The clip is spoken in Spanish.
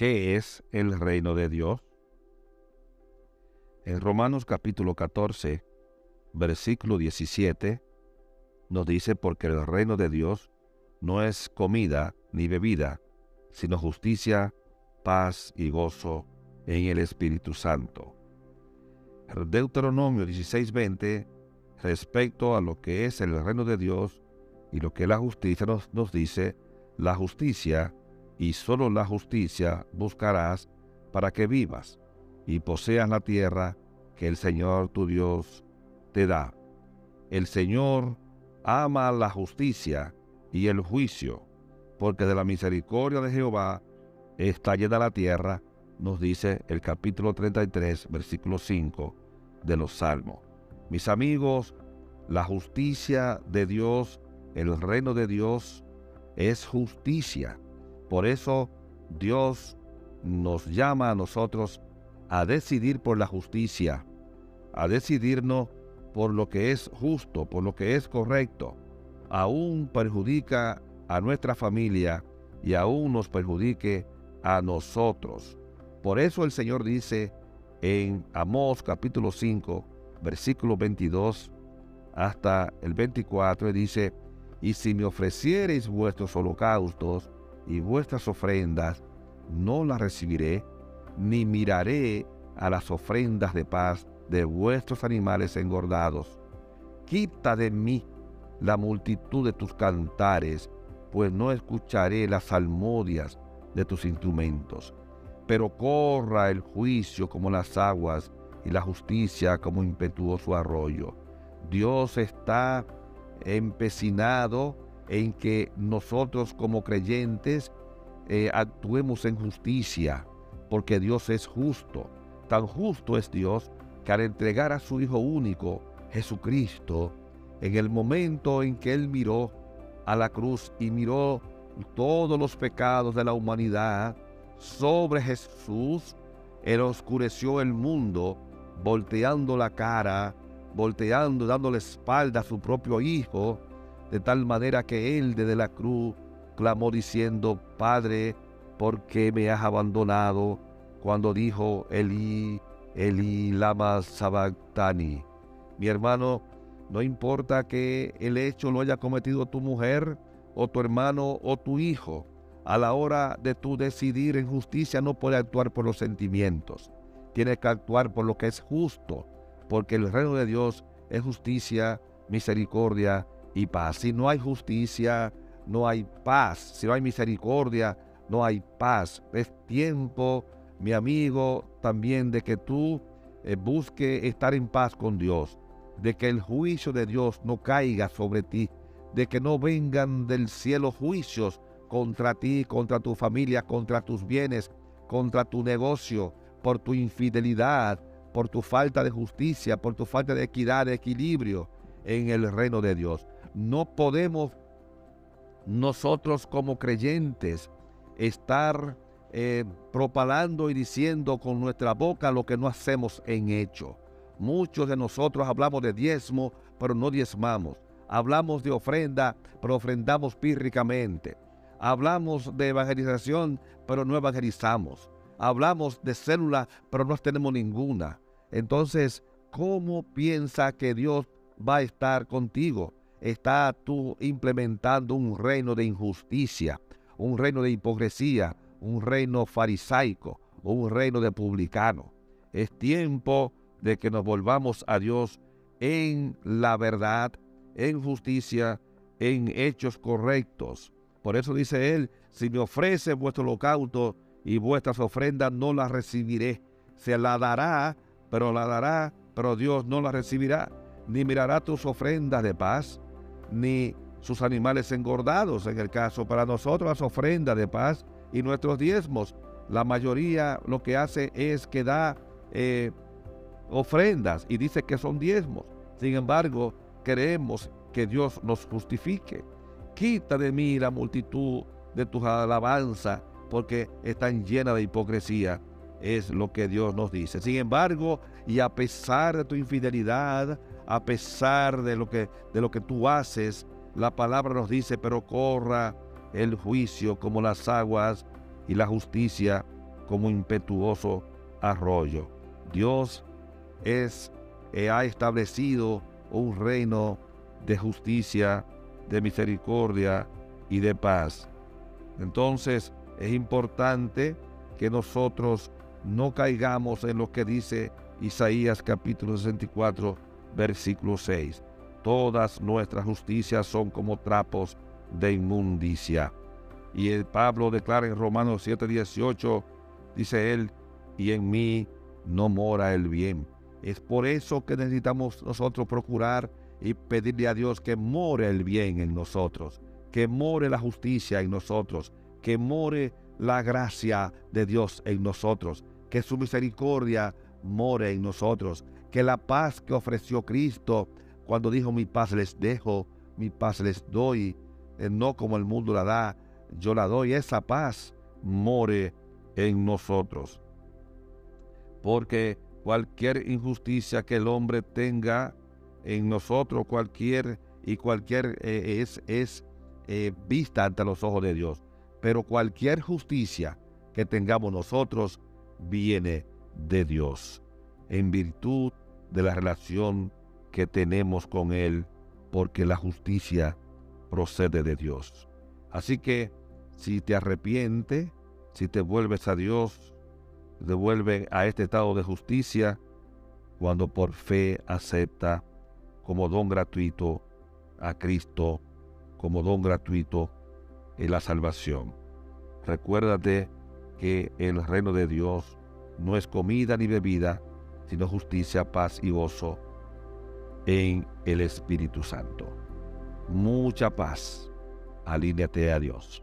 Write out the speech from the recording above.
¿Qué es el reino de Dios? En Romanos capítulo 14, versículo 17, nos dice, porque el reino de Dios no es comida ni bebida, sino justicia, paz y gozo en el Espíritu Santo. Deuteronomio 16:20, respecto a lo que es el reino de Dios y lo que la justicia, nos, nos dice, la justicia y solo la justicia buscarás para que vivas y poseas la tierra que el Señor tu Dios te da. El Señor ama la justicia y el juicio, porque de la misericordia de Jehová está llena la tierra, nos dice el capítulo 33, versículo 5 de los Salmos. Mis amigos, la justicia de Dios, el reino de Dios, es justicia. Por eso Dios nos llama a nosotros a decidir por la justicia, a decidirnos por lo que es justo, por lo que es correcto, aún perjudica a nuestra familia y aún nos perjudique a nosotros. Por eso el Señor dice en Amós capítulo 5, versículo 22 hasta el 24, dice, y si me ofreciereis vuestros holocaustos y vuestras ofrendas, no las recibiré, ni miraré a las ofrendas de paz de vuestros animales engordados. Quita de mí la multitud de tus cantares, pues no escucharé las salmodias de tus instrumentos. Pero corra el juicio como las aguas y la justicia como impetuoso arroyo. Dios está empecinado en que nosotros como creyentes eh, actuemos en justicia, porque Dios es justo. Tan justo es Dios que al entregar a su Hijo único, Jesucristo, en el momento en que Él miró a la cruz y miró todos los pecados de la humanidad sobre Jesús, Él oscureció el mundo, volteando la cara, volteando, dándole espalda a su propio Hijo, de tal manera que Él desde la cruz clamó diciendo, Padre, ¿por qué me has abandonado? Cuando dijo, Eli, Eli lama sabactani. Mi hermano, no importa que el hecho lo haya cometido tu mujer o tu hermano o tu hijo, a la hora de tu decidir en justicia no puedes actuar por los sentimientos. Tienes que actuar por lo que es justo, porque el reino de Dios es justicia, misericordia y paz. Si no hay justicia, no hay paz. Si no hay misericordia, no hay paz. Es tiempo mi amigo, también de que tú eh, busque estar en paz con Dios, de que el juicio de Dios no caiga sobre ti, de que no vengan del cielo juicios contra ti, contra tu familia, contra tus bienes, contra tu negocio, por tu infidelidad, por tu falta de justicia, por tu falta de equidad, de equilibrio en el reino de Dios. No podemos nosotros como creyentes estar eh, propalando y diciendo con nuestra boca lo que no hacemos en hecho. Muchos de nosotros hablamos de diezmo, pero no diezmamos. Hablamos de ofrenda, pero ofrendamos pírricamente. Hablamos de evangelización, pero no evangelizamos. Hablamos de célula, pero no tenemos ninguna. Entonces, ¿cómo piensa que Dios va a estar contigo? Está tú implementando un reino de injusticia, un reino de hipocresía, un reino farisaico un reino de publicano. Es tiempo de que nos volvamos a Dios en la verdad, en justicia, en hechos correctos. Por eso dice él, si me ofrece vuestro holocausto y vuestras ofrendas, no las recibiré. Se la dará, pero la dará, pero Dios no la recibirá. Ni mirará tus ofrendas de paz, ni sus animales engordados. En el caso para nosotros, las ofrendas de paz y nuestros diezmos. La mayoría lo que hace es que da eh, ofrendas y dice que son diezmos. Sin embargo, queremos que Dios nos justifique. Quita de mí la multitud de tus alabanzas porque están llenas de hipocresía. Es lo que Dios nos dice. Sin embargo, y a pesar de tu infidelidad, a pesar de lo que, de lo que tú haces, la palabra nos dice, pero corra el juicio como las aguas y la justicia como impetuoso arroyo. Dios es, eh, ha establecido un reino de justicia, de misericordia y de paz. Entonces es importante que nosotros no caigamos en lo que dice Isaías capítulo 64, versículo 6. Todas nuestras justicias son como trapos de inmundicia. Y el Pablo declara en Romanos 7:18, dice él, y en mí no mora el bien. Es por eso que necesitamos nosotros procurar y pedirle a Dios que more el bien en nosotros, que more la justicia en nosotros, que more la gracia de Dios en nosotros, que su misericordia more en nosotros, que la paz que ofreció Cristo cuando dijo mi paz les dejo, mi paz les doy, eh, no como el mundo la da, yo la doy, esa paz more en nosotros. Porque cualquier injusticia que el hombre tenga en nosotros, cualquier y cualquier eh, es, es eh, vista ante los ojos de Dios. Pero cualquier justicia que tengamos nosotros viene de Dios, en virtud de la relación que tenemos con Él, porque la justicia procede de Dios. Así que si te arrepientes, si te vuelves a Dios, devuelve a este estado de justicia, cuando por fe acepta como don gratuito a Cristo, como don gratuito en la salvación. Recuérdate que el reino de Dios no es comida ni bebida, sino justicia, paz y gozo en el Espíritu Santo. Mucha paz. Alíneate a Dios.